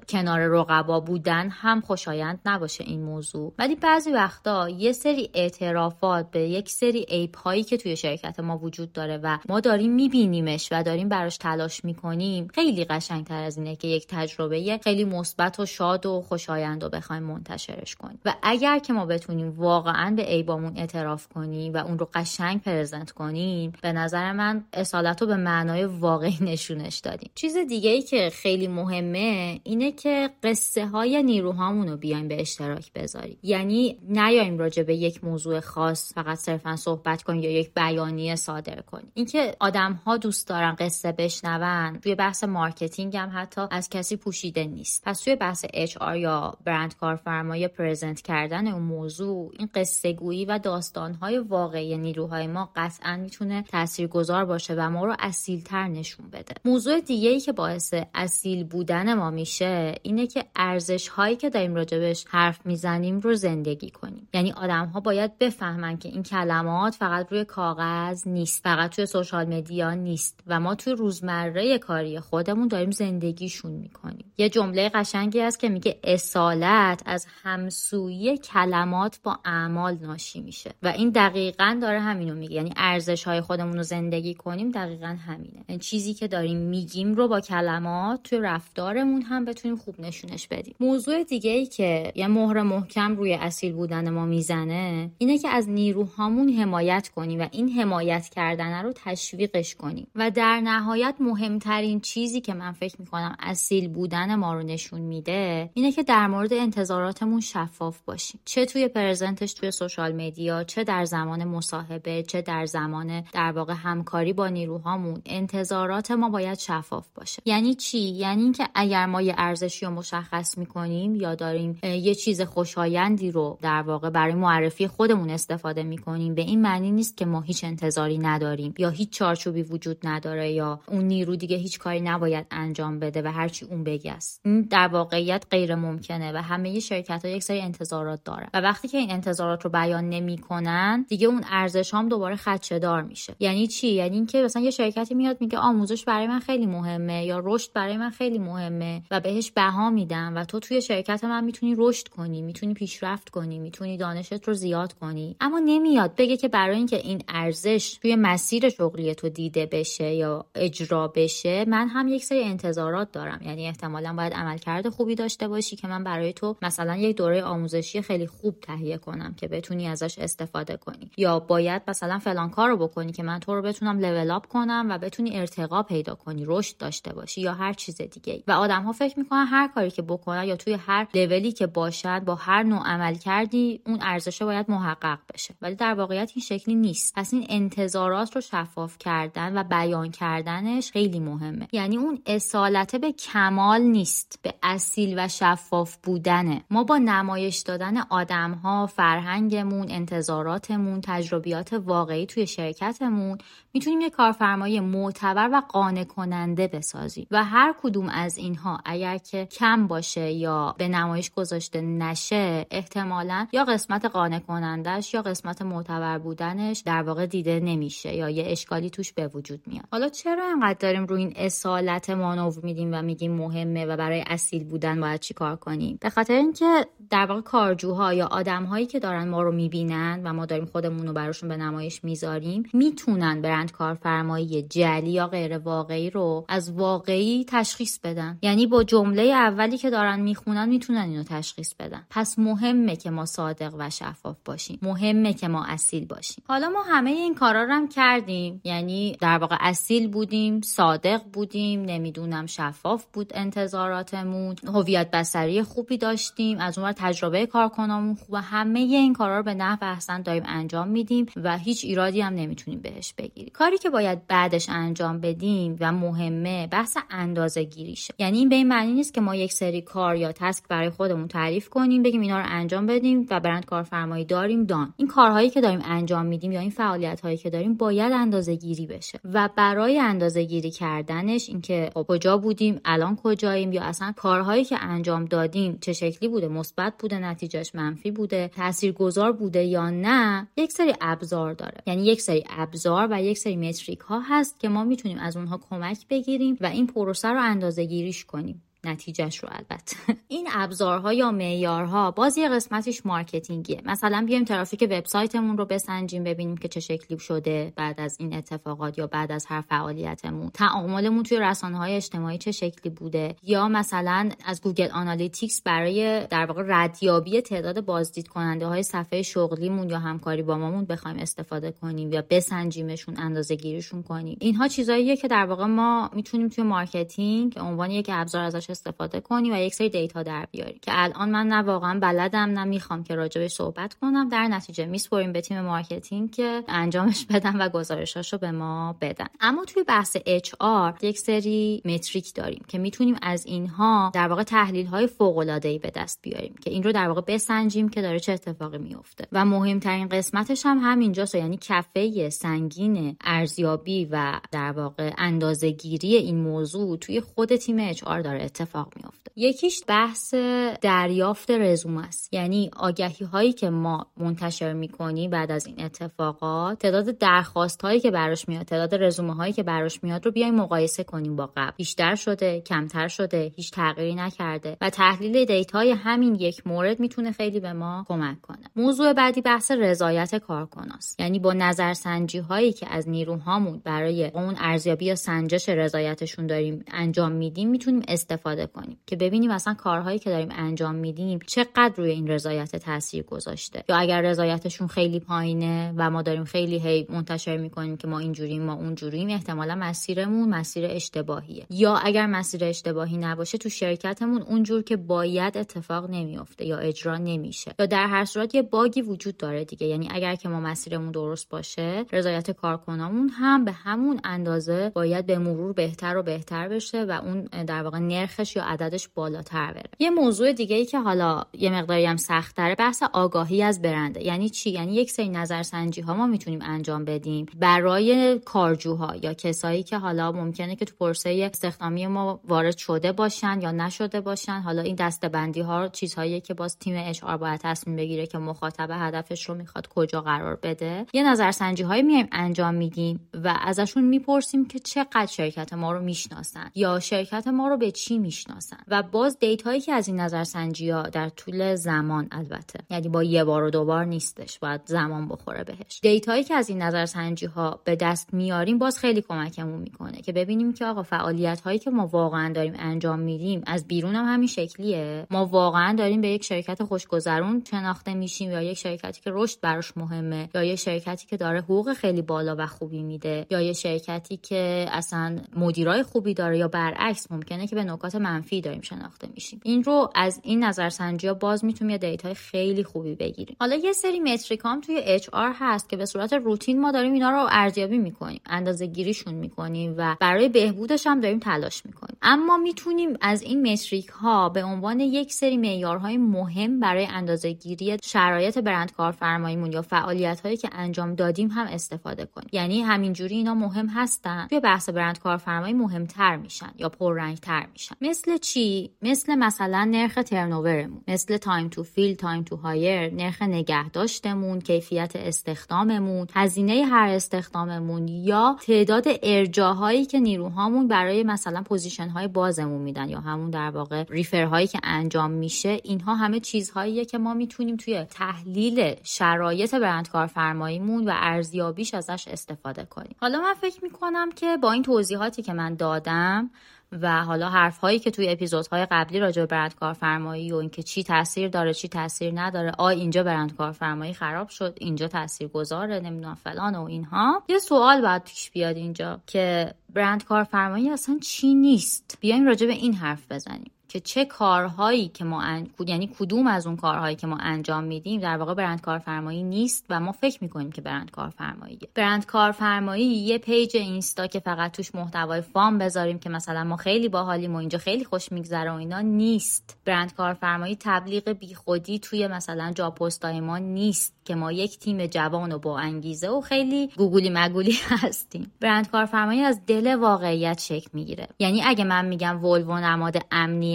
کنار رقبا بودن هم خوشایند نباشه این موضوع. ولی بعضی وقتا یه سری اعترافات به یک سری عیب هایی که توی شرکت ما وجود داره و ما داریم میبینیمش و داریم براش تلاش می‌کنیم خیلی قشنگتر از اینه که یک تجربه خیلی مثبت و شاد و خوشایند رو بخوایم منتشرش کنیم. و اگر که ما بتونیم واقعا به عیبامون اعتراف کنیم و اون رو قشنگ پرزنت کنیم به نظر من اصالت رو به معنای واقعی نشونش دادیم. چیز دیگه ای که خیلی مهمه اینه که قصه های نیروهامون رو بیایم به اشتراک بذاریم. یعنی نیایم راجع به یک موضوع خاص فقط صرفا صحبت کنیم یا یک بیانیه صادر کنیم. اینکه آدم ها دوست دارن قصه بشنون توی بحث marketing هم حتی از کسی پوشیده نیست. پس توی بحث HR یا برند کارفرمایی present کردن اون موضوع این قصه گویی و داستان های واقعی نیروهای ما قطعا می‌تونه تاثیرگذار باشه و ما رو اصیلتر نشون بده. موضوع دیگه ای که باعث اصیل بودن ما میشه اینه که ارزش هایی که داریم راجبش حرف می‌زنیم رو زندگی کنیم. یعنی آدم ها باید بفهمن که این کلمات فقط روی کاغذ نیست فقط توی social media نیست و ما توی روزمره کاری خودمون داریم زندگیشون می‌کنیم. یه جمله قشنگی هست که میگه اصالت از همسویی کلمات با اعمال ناشی میشه. و این دقیقا داره همینو میگه. یعنی ارزش های خودمون رو زندگی کنیم دقیقا همینه. این چیزی که داریم میگیم رو با کلمات توی رفتارمون هم بتونیم خوب نشونش بدیم. موضوع دیگه ای که یه مهر محکم روی اصیل بودن ما می‌زنه اینه که از نیروهامون حمایت کنیم و این حمایت کردن رو تشویقش کنیم. و در نهایت مهمترین چیزی که من فکر می‌کنم اصیل بودن ما رو نشون میده اینه که در مورد انتظاراتمون شفاف باشیم. چه توی پرزنتش توی سوشال مدیا چه در زمان مصاحبه چه در زمان در واقع همکاری با نیروهامون انتظارات ما باید شفاف باشه. یعنی چی؟ یعنی اینکه اگر ما یه ارزشی رو مشخص می‌کنیم یا داریم یه چیز خوشایندی رو در واقع برای معرفی خودمون استفاده می‌کنیم به این معنی نیست که ما هیچ انتظاری نداریم یا هیچ چارچوبی وجود نداره یا اون نیرو دیگه هیچ کاری نباید انجام بده و هرچی اون بگه است. این در واقعیت غیر ممکنه و همه شرکت ها یک سری انتظارات دارن. و وقتی که این انتظارات رو بیان نمی‌کنن دیگه اون ارزش هم دوباره خدشه دار میشه. یعنی چی؟ یعنی اینکه مثلا یه شرکتی میاد میگه آموزش برای من خیلی مهمه یا رشد برای من خیلی مهمه و بهش بها میدم و تو توی شرکت من می‌تونی رشد کنی می‌تونی پیشرفت کنی می‌تونی دانشت رو زیاد کنی. اما نمیاد بگه که برای اینکه این ارزش توی مسیر شغلی تو دیده بشه یا اجرا بشه من هم یک سری انتظارات دارم. یعنی احتمالا باید عملکرد خوبی داشته باشی که من برای تو مثلا یک دوره آموزشی خیلی خوب تهیه کنم که بتونی ازش استفاده کنی. یا باید مثلا فلان کار بکنی که من تو رو بتونم لول اپ کنم و بتونی ارتقا پیدا کنی رشد داشته باشی یا هر چیز دیگه و آدم ها فکر می‌کنن هر کاری که بکنن یا توی هر لولی که باشد با هر نوع عمل کردی اون ارزش باید محقق بشه. ولی در واقعیت این شکلی نیست. پس این انتظارات رو شفاف کردن و بیان کردنش خیلی مهمه. یعنی اون اصالت به کمال نیست به اصیل و شفاف بودنه. ما با نمایش دادن آدم ها فرهنگمون انتظاراتمون تجربیات واقعی توی شرکتمون. می‌تونیم یه کارفرمایی معتبر و قانع کننده بسازیم و هر کدوم از اینها اگر که کم باشه یا به نمایش گذاشته نشه احتمالا یا قسمت قانع کنندهش یا قسمت معتبر بودنش در واقع دیده نمیشه یا یه اشکالی توش به وجود میاد. حالا چرا انقدر داریم روی این اصالت مانور میدیم و میگیم مهمه و برای اصیل بودن باید چیکار کنیم؟ به خاطر اینکه در واقع کارجوها یا آدمهایی که دارن ما رو می‌بینن و ما داریم خودمون رو براشون به نمایش می‌ذاریم می‌تونن برند کارفرمایی جلی یا غیر واقعی رو از واقعی تشخیص بدن. یعنی با جمله اولی که دارن می‌خونن می‌تونن اینو تشخیص بدن. پس مهمه که ما صادق و شفاف باشیم. مهمه که ما اصیل باشیم. حالا ما همه این کارا رو هم کردیم. یعنی در واقع اصیل بودیم صادق بودیم نمی‌دونم شفاف بود انتظاراتمون. هویت بصری خوبی داشتیم. از اون تجربه کارکنامون خوبه. همه این کارا رو به نحو احسن داریم انجام میدیم و هیچ ایرادی هم نمی‌تونیم بهش بگیریم. کاری که باید بعدش انجام بدیم و مهمه بحث اندازه گیریشه یعنی این به این معنی نیست که ما یک سری کار یا task برای خودمون تعریف کنیم بگیم اینا رو انجام بدیم و برند کارفرمایی داریم done. این کارهایی که داریم انجام میدیم یا این فعالیت هایی که داریم باید اندازه گیری بشه. و برای اندازه گیری کردنش اینکه خب کجا بودیم الان کجاییم یا اصلا کارهایی که انجام دادیم چه شکلی بوده مثبت بوده نتیجهش منفی بوده تاثیرگذار بوده یا نه یک سری ابزار داره. یعنی یک سری ابزار و یک سری metric ها هست که ما می‌تونیم از اونها کمک بگیریم و این پروسه رو اندازه گیریش کنیم. نتیجهش رو البته. این ابزارها یا معیارها باز یه قسمتش marketing یه. مثلا بیایم ترافیک وبسایتمون رو بسنجیم ببینیم که چه شکلی شده بعد از این اتفاقات یا بعد از هر فعالیتمون. تعاملمون توی رسانه های اجتماعی چه شکلی بوده؟ یا مثلا از Google Analytics برای در واقع ردیابی تعداد بازدید کننده های صفحه شغلیمون یا همکاری با ما مون بخوایم استفاده کنیم یا بسنجیمشون اندازه گیریشون کنیم. اینها چیزاییه که در واقع ما می‌تونیم توی marketing عنوان یک ابزار ازش استفاده کنی و یک سری data در بیاری که الان من نه واقعا بلدم نه می‌خوام که راجبش صحبت کنم. در نتیجه میسپریم به تیم marketing که انجامش بدن و گزارشاشو به ما بدن. اما توی بحث HR یک سری metric داریم که می‌تونیم از اینها در واقع تحلیل های فوق العاده ای به دست بیاریم که این رو در واقع بسنجیم که داره چه اتفاقی میفته. و مهمترین قسمتش هم همینجاست یعنی کفه سنگین ارزیابی و در واقع اندازهگیری این موضوع توی خود تیم HR داره اتفاق میافته یکیش بحث دریافت رزومه است. یعنی آگهی هایی که ما منتشر می‌کنیم بعد از این اتفاقات تعداد درخواست هایی که براش میاد تعداد رزومه هایی که براش میاد رو بیایم مقایسه کنیم با قبل. بیشتر شده کمتر شده هیچ تغییری نکرده و تحلیل دیتای همین یک مورد می‌تونه خیلی به ما کمک کنه. موضوع بعدی بحث رضایت کارکناست یعنی با نظرسنجی هایی که از نیروهامون برای اون ارزیابی یا سنجش رضایتشون داریم انجام میدیم می‌تونیم استفاده استفاده کنیم که ببینیم اصلا کارهایی که داریم انجام میدیم چقدر روی این رضایت تاثیر گذاشته. یا اگر رضایتشون خیلی پایینه و ما داریم خیلی هی منتشر می‌کنیم که ما اینجوریم ما اونجوریم احتمالا مسیرمون مسیر اشتباهیه. یا اگر مسیر اشتباهی نباشه تو شرکتمون اونجور که باید اتفاق نمیافته یا اجرا نمیشه. یا در هر صورت یه باگی وجود داره دیگه. یعنی اگر که ما مسیرمون درست باشه رضایت کارکنامون هم به همون اندازه باید به مرور بهتر و بهتر بشه و اون در واقع نرخ یا عددش بالاتر بره. یه موضوع دیگه ای که حالا یه مقداری هم سخت تره بحث آگاهی از برنده. یعنی چی؟ یعنی یک سری نظرسنجی ها ما می‌تونیم انجام بدیم برای کارجوها یا کسایی که حالا ممکنه که تو پروسه استخدامی ما وارد شده باشن یا نشده باشن. حالا این دستبندی ها چیزهایی که باز تیم HR باید تصمیم بگیره که مخاطب هدفش رو می‌خواد کجا قرار بده. یه نظرسنجی هایی میایم انجام میدیم و ازشون می‌پرسیم که چقدر شرکت ما رو می‌شناسن یا شرکت ما رو به چی می‌شناسن. و باز data یی که از این نظرسنجی ها در طول زمان البته. یعنی با یه بار و دوبار نیستش. باید زمان بخوره بهش. data یی که از این نظرسنجی ها به دست میاریم باز خیلی کمکمون می‌کنه که ببینیم که آقا فعالیت هایی که ما واقعا داریم انجام میدیم از بیرون هم همین شکلیه. ما واقعا داریم به یک شرکت خوشگذرون شناخته میشیم یا یک شرکتی که رشد براش مهمه یا یک شرکتی که داره حقوق خیلی بالا و خوبی میده یا یک شرکتی که اصلا مدیرای خوبی داره یا برعکس ممکنه که به نکات منفی داریم شناخته میشیم. این رو از این نظرسنجی ها باز می‌تونیم یه data ی خیلی خوبی بگیریم. حالا یه سری metric هم توی HR هست که به صورت روتین ما داریم اینا رو ارزیابی می‌کنیم اندازه گیریشون می‌کنیم و برای بهبودش هم داریم تلاش می‌کنیم. اما می‌تونیم از این metric ها به عنوان یک سری معیارهای مهم برای اندازه گیری شرایط برند کارفرماییمون یا فعالیت هایی که انجام دادیم هم استفاده کنیم. یعنی همینجوری اینا مهم هستن. توی بحث برند کارفرمایی مهمتر میشن یا پررنگتر میشن. مثل چی؟ مثل مثلا نرخ turnover مون مثل time to fill time to hire نرخ نگهداشتمون کیفیت استخداممون هزینه هر استخداممون یا تعداد ارجاهایی که نیروهامون برای مثلا position های بازمون میدن یا همون در واقع refer هایی که انجام میشه. اینها همه چیزهاییه که ما می‌تونیم توی تحلیل شرایط برند کارفرماییمون و ارزیابیش ازش استفاده کنیم. حالا من فکر می‌کنم که با این توضیحاتی که من دادم و حالا حرف هایی که توی اپیزودهای قبلی راجع به برند کارفرمایی و اینکه چی تاثیر داره چی تاثیر نداره آ اینجا برند کارفرمایی خراب شد اینجا تاثیر گذاره نمی‌دونم فلان و اینها. یه سوال باید پیش بیاد اینجا که برند کارفرمایی اصلا چی نیست؟ بیایم راجع به این حرف بزنیم. که چه کارهایی که ما ان... یعنی کدوم از اون کارهایی که ما انجام میدیم در واقع برند کارفرمایی نیست و ما فکر می‌کنیم که برند کارفرماییه. برند کارفرمایی یه page اینستا که فقط توش محتوای fun بذاریم که مثلا ما خیلی باحالیم و اینجا خیلی خوش میگذره و اینا نیست. برند کارفرمایی تبلیغ بیخودی توی مثلا job post های ما نیست که ما یک تیم جوان و با انگیزه و خیلی گوگولی مگولی هستیم. برند کارفرمایی از دل واقعیت شکل می‌گیره. یعنی اگه من میگم ولوو نماد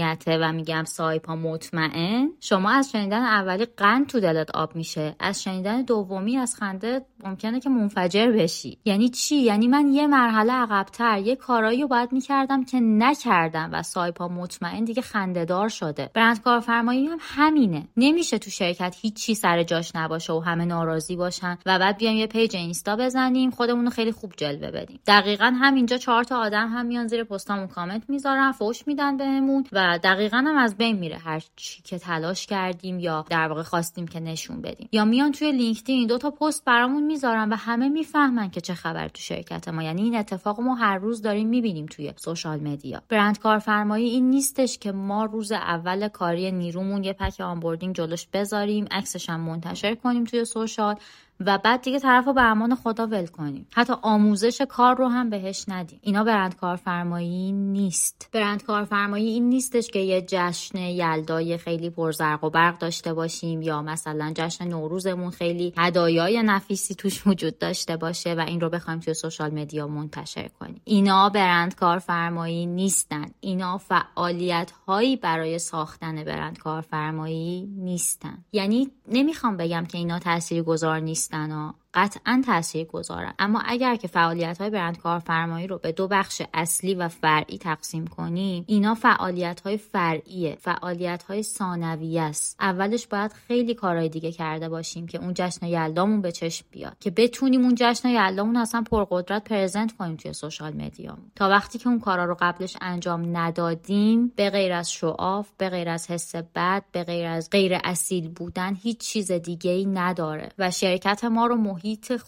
امنیته و میگم سایپا مطمئن شما از شنیدن اولی قند تو دلت آب میشه. از شنیدن دومی از خنده ممکنه که منفجر بشی. یعنی چی؟ یعنی من یه مرحله عقبتر یه کارایی رو باید می‌کردم که نکردم و سایپا مطمئن دیگه خندهدار شده. برند کارفرمایی هم همینه. نمیشه تو شرکت هیچی سر جاش نباشه و همه ناراضی باشن و بعد بیایم یه page اینستا بزنیم خودمون رو خیلی خوب جلوه بدیم. دقیقا همینجا چهار تا آدم هم میان زیر پستامون کامنت می‌ذارن فوش میدن بهمون و دقیقا هم از بین میره هر چی که تلاش کردیم یا در واقع خواستیم که نشون بدیم. یا میان توی LinkedIn دو تا پست برامون می‌ذارن و همه می‌فهمن که چه خبر تو شرکت ما. یعنی این اتفاق ما هر روز داریم می‌بینیم توی social media. برند کارفرمایی این نیستش که ما روز اول کاری نیرومون یه pack onboarding جلوش بذاریم عکسش هم منتشر کنیم توی social. و بعد دیگه طرف رو به امان خدا ول کنیم. حتی آموزش کار رو هم بهش ندیم. اینا برند کارفرمایی نیست. برند کارفرمایی این نیستش که یه جشن یلدای خیلی پرزرق و برق داشته باشیم یا مثلا جشن نوروزمون خیلی هدایای نفیسی توش وجود داشته باشه و این رو بخوایم توی social media منتشر کنیم. اینا برند کارفرمایی نیستن. اینا فعالیت هایی برای ساختن برند کارفرمایی نیستن. یعنی نمی‌خوام بگم که اینا تاثیرگذار نیست نیستن قطعا تاثیر گذارن اما اگر که فعالیت های برند کارفرمایی رو به دو بخش اصلی و فرعی تقسیم کنیم اینا فعالیت های فرعیه. فعالیت های ثانویه است. اولش باید خیلی کارهای دیگه کرده باشیم که اون جشن یلدامون به چشم بیاد. که بتونیم اون جشن یلدامون اصلا پرقدرت پرزنت کنیم توی سوشال مدیامون تا وقتی که اون کارا رو قبلش انجام ندادیم به غیر از شعاف به غیر از حس بد به غیر از غیر اصیل بودن هیچ چیز دیگه ای نداره. و شرکت ما رو محیط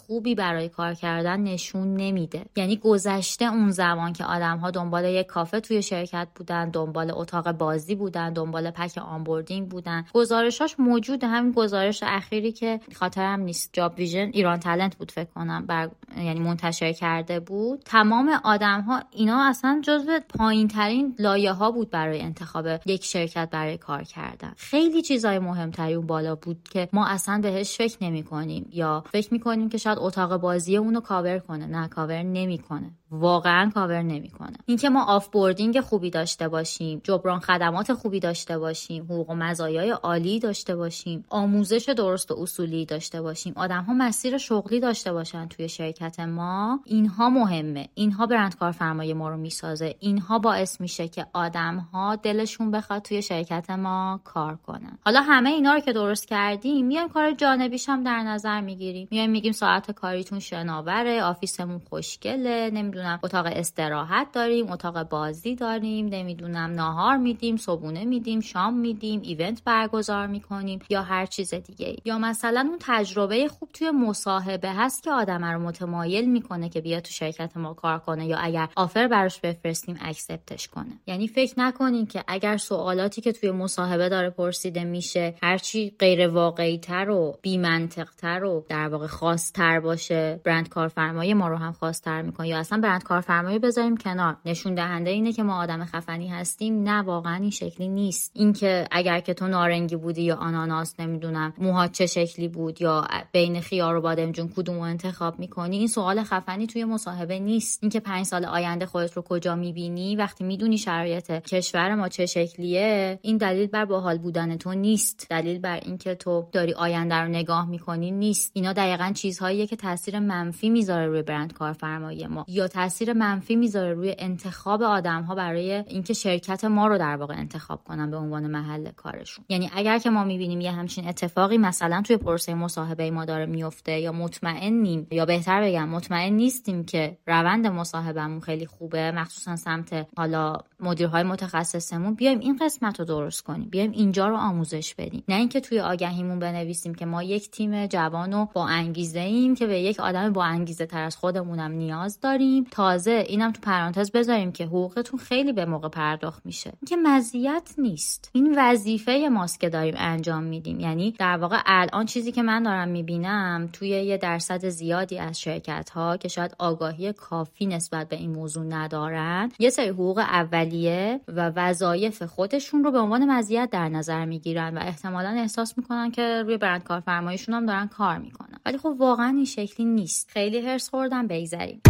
خوبی برای کار کردن نشون نمیده. یعنی گذشته اون زمان که آدم ها دنبال یک کافه توی شرکت بودن دنبال اتاق بازی بودن دنبال pack onboarding بودن. گزارشاش موجود همین گزارش اخیری که خاطرم نیست جاب ویژن ایران تلنت بود فکر کنم بر... یعنی منتشر کرده بود. تمام آدم ها اینا اصلا جزو پایین ترین لایه ها بود برای انتخاب یک شرکت برای کار کردن. خیلی چیزای مهمتری اون بالا بود که ما اصلا بهش فکر نمی کنیم یا فکر می‌کنیم که شاید اتاق بازی اونو کاور کنه. نه کاور نمی‌کنه. واقعا کاور نمی‌کنه. اینکه ما offboarding خوبی داشته باشیم جبران خدمات خوبی داشته باشیم حقوق و مزایای عالی داشته باشیم آموزش درست و اصولی داشته باشیم آدم ها مسیر شغلی داشته باشن توی شرکت ما اینها مهمه. اینها برند کارفرمای ما رو می‌سازه. اینها باعث میشه که آدم ها دلشون بخواد توی شرکت ما کار کنن. حالا همه اینا رو که درست کردیم میایم کار جانبیش هم در نظر می‌گیریم. میایم میگیم ساعت کاریتون شناوره office مون خوشگله نمی‌دونم اتاق استراحت داریم اتاق بازی داریم نمی‌دونم ناهار میدیم صبونه میدیم شام میدیم event برگزار می‌کنیم یا هر چیز دیگه یا مثلا اون تجربه خوب توی مصاحبه هست که آدم رو متمایل می‌کنه که بیا تو شرکت ما کار کنه یا اگر offer براش بفرستیم accept ش کنه. یعنی فکر نکنین که اگر سوالاتی که توی مصاحبه داره پرسیده میشه هرچی غیر واقعی تر و بی منطق تر و در واقع خاص تر باشه برند کارفرمایی ما رو هم خاص تر می‌کنه یا اصلا برند کارفرمایی بذاریم کنار. نشون دهنده اینه که ما آدم خفنی هستیم. نه واقعا این شکلی نیست. اینکه اگر که تو نارنگی بودی یا آناناس نمی‌دونم موهات چه شکلی بود یا بین خیار و بادمجون کدوم انتخاب می‌کنی این سوال خفنی توی مصاحبه نیست. اینکه پنج سال آینده خودت رو کجا می‌بینی وقتی می‌دونی شرایط کشور ما چه شکلیه این دلیل بر باحال بودن تو نیست. دلیل بر اینکه تو داری آینده رو نگاه می‌کنی نیست. اینا دقیقا چیزهاییه که تاثیر منفی می‌ذاره روی برند کارفرمایی ما. یا تاثیر منفی می‌ذاره روی انتخاب آدم ها برای اینکه شرکت ما رو در واقع انتخاب کنن به عنوان محل کارشون. یعنی اگر که ما می‌بینیم یه همچین اتفاقی مثلا توی پروسه مصاحبه ما داره میفته یا مطمئنیم یا بهتر بگم مطمئن نیستیم که روند مصاحبهمون خیلی خوبه مخصوصا سمت حالا مدیرهای متخصصمون بیایم این قسمت رو درست کنیم بیایم اینجا رو آموزش بدیم. نه اینکه توی آگهیمون بنویسیم که ما یک تیم جوان و با انگیزه ایم که به یک آدم با انگیزه تر از خودمونم نیاز داریم. تازه اینم تو پرانتز بذاریم که حقوقتون خیلی به موقع پرداخت میشه. که مزیت نیست. این وظیفه ماست که داریم انجام میدیم. یعنی در واقع الان چیزی که من دارم می‌بینم توی یه درصد زیادی از شرکت ها که شاید آگاهی کافی نسبت به این موضوع ندارن یه سری حقوق اولیه و وظایف خودشون رو به عنوان مزیت در نظر می‌گیرن و احتمالا احساس می‌کنن که روی برند کارفرماییشون هم دارن کار می‌کنن. ولی خب واقعا این شکلی نیست. خیلی هرس خوردم بگذریم.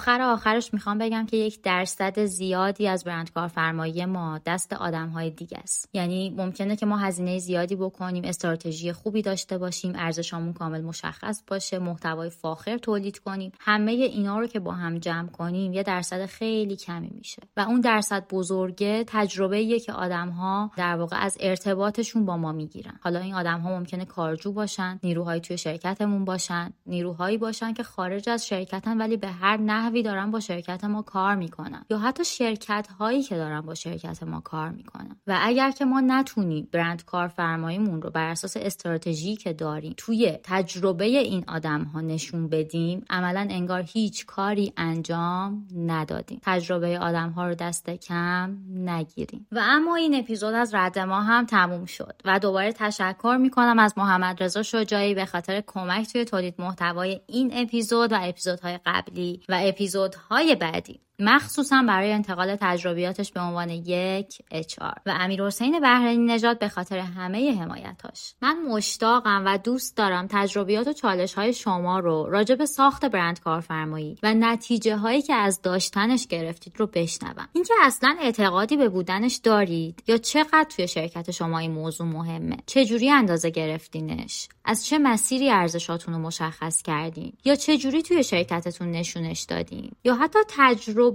آخر آخرش می‌خوام بگم که یک درصد زیادی از برند کارفرمایی ما دست آدم های دیگه است. یعنی ممکنه که ما هزینه زیادی بکنیم استراتژی خوبی داشته باشیم ارزشمون کامل مشخص باشه محتوای فاخر تولید کنیم. همه اینا رو که با هم جمع کنیم یه درصد خیلی کمی میشه. و اون درصد بزرگه تجربه که آدم ها در واقع از ارتباطشون با ما می‌گیرن. حالا این آدم ها ممکنه کارجو باشن نیروهایی توی شرکتمون باشن نیروهایی باشن که خارج از شرکتن ولی به هر نحوی دارن با شرکت ما کار می‌کنن یا حتی شرکت هایی که دارن با شرکت ما کار می‌کنن. و اگر که ما نتونیم برند کارفرماییمون رو بر اساس استراتژی که داریم توی تجربه این آدم ها نشون بدیم عملا انگار هیچ کاری انجام ندادیم. تجربه آدم ها رو دست کم نگیریم. و اما این اپیزود از رد ما هم تموم شد و دوباره تشکر می‌کنم از محمد رضا شجاعی به خاطر کمک توی تولید محتوای این اپیزود و اپیزودهای قبلی و اپیزودهای بعدی. مخصوصا برای انتقال تجربیاتش به عنوان یک HR و امیر حسین بهرنی نژاد به خاطر همه حمایتاش. من مشتاقم و دوست دارم تجربیات و چالش های شما رو راجع به ساخت برند کارفرمایی و نتیجه هایی که از داشتنش گرفتید رو بشنوم. اینکه اصلا اعتقادی به بودنش دارید یا چقدر توی شرکت شما این موضوع مهمه؟ چجوری اندازه گرفتینش؟ از چه مسیری ارزشاتون رو مشخص کردین؟ یا چه جوری توی شرکتتون نشونش دادین؟ یا حتی تجربه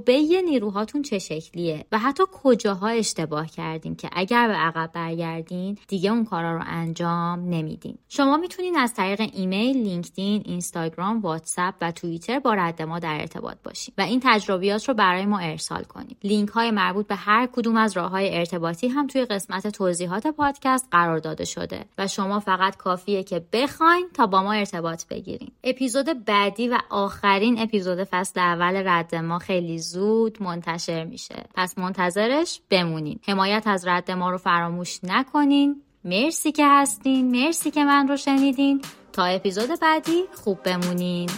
نیروهاتون چه شکلیه و حتی کجاها اشتباه کردین که اگر به عقب برگردین دیگه اون کارا رو انجام نمیدین. شما می‌تونین از طریق ایمیل لینکدین اینستاگرام واتساپ و توییتر با رد ما در ارتباط باشین و این تجربیات رو برای ما ارسال کنید لینک های مربوط به هر کدوم از راه های ارتباطی هم توی قسمت توضیحات پادکست قرار داده شده و شما فقط کافیه که بخواین تا با ما ارتباط بگیرین. اپیزود بعدی و آخرین اپیزود فصل اول رد ما خیلی زود منتشر میشه. پس منتظرش بمونین. حمایت از رد ما رو فراموش نکنین. مرسی که هستین. مرسی که من رو شنیدین. تا اپیزود بعدی خوب بمونین.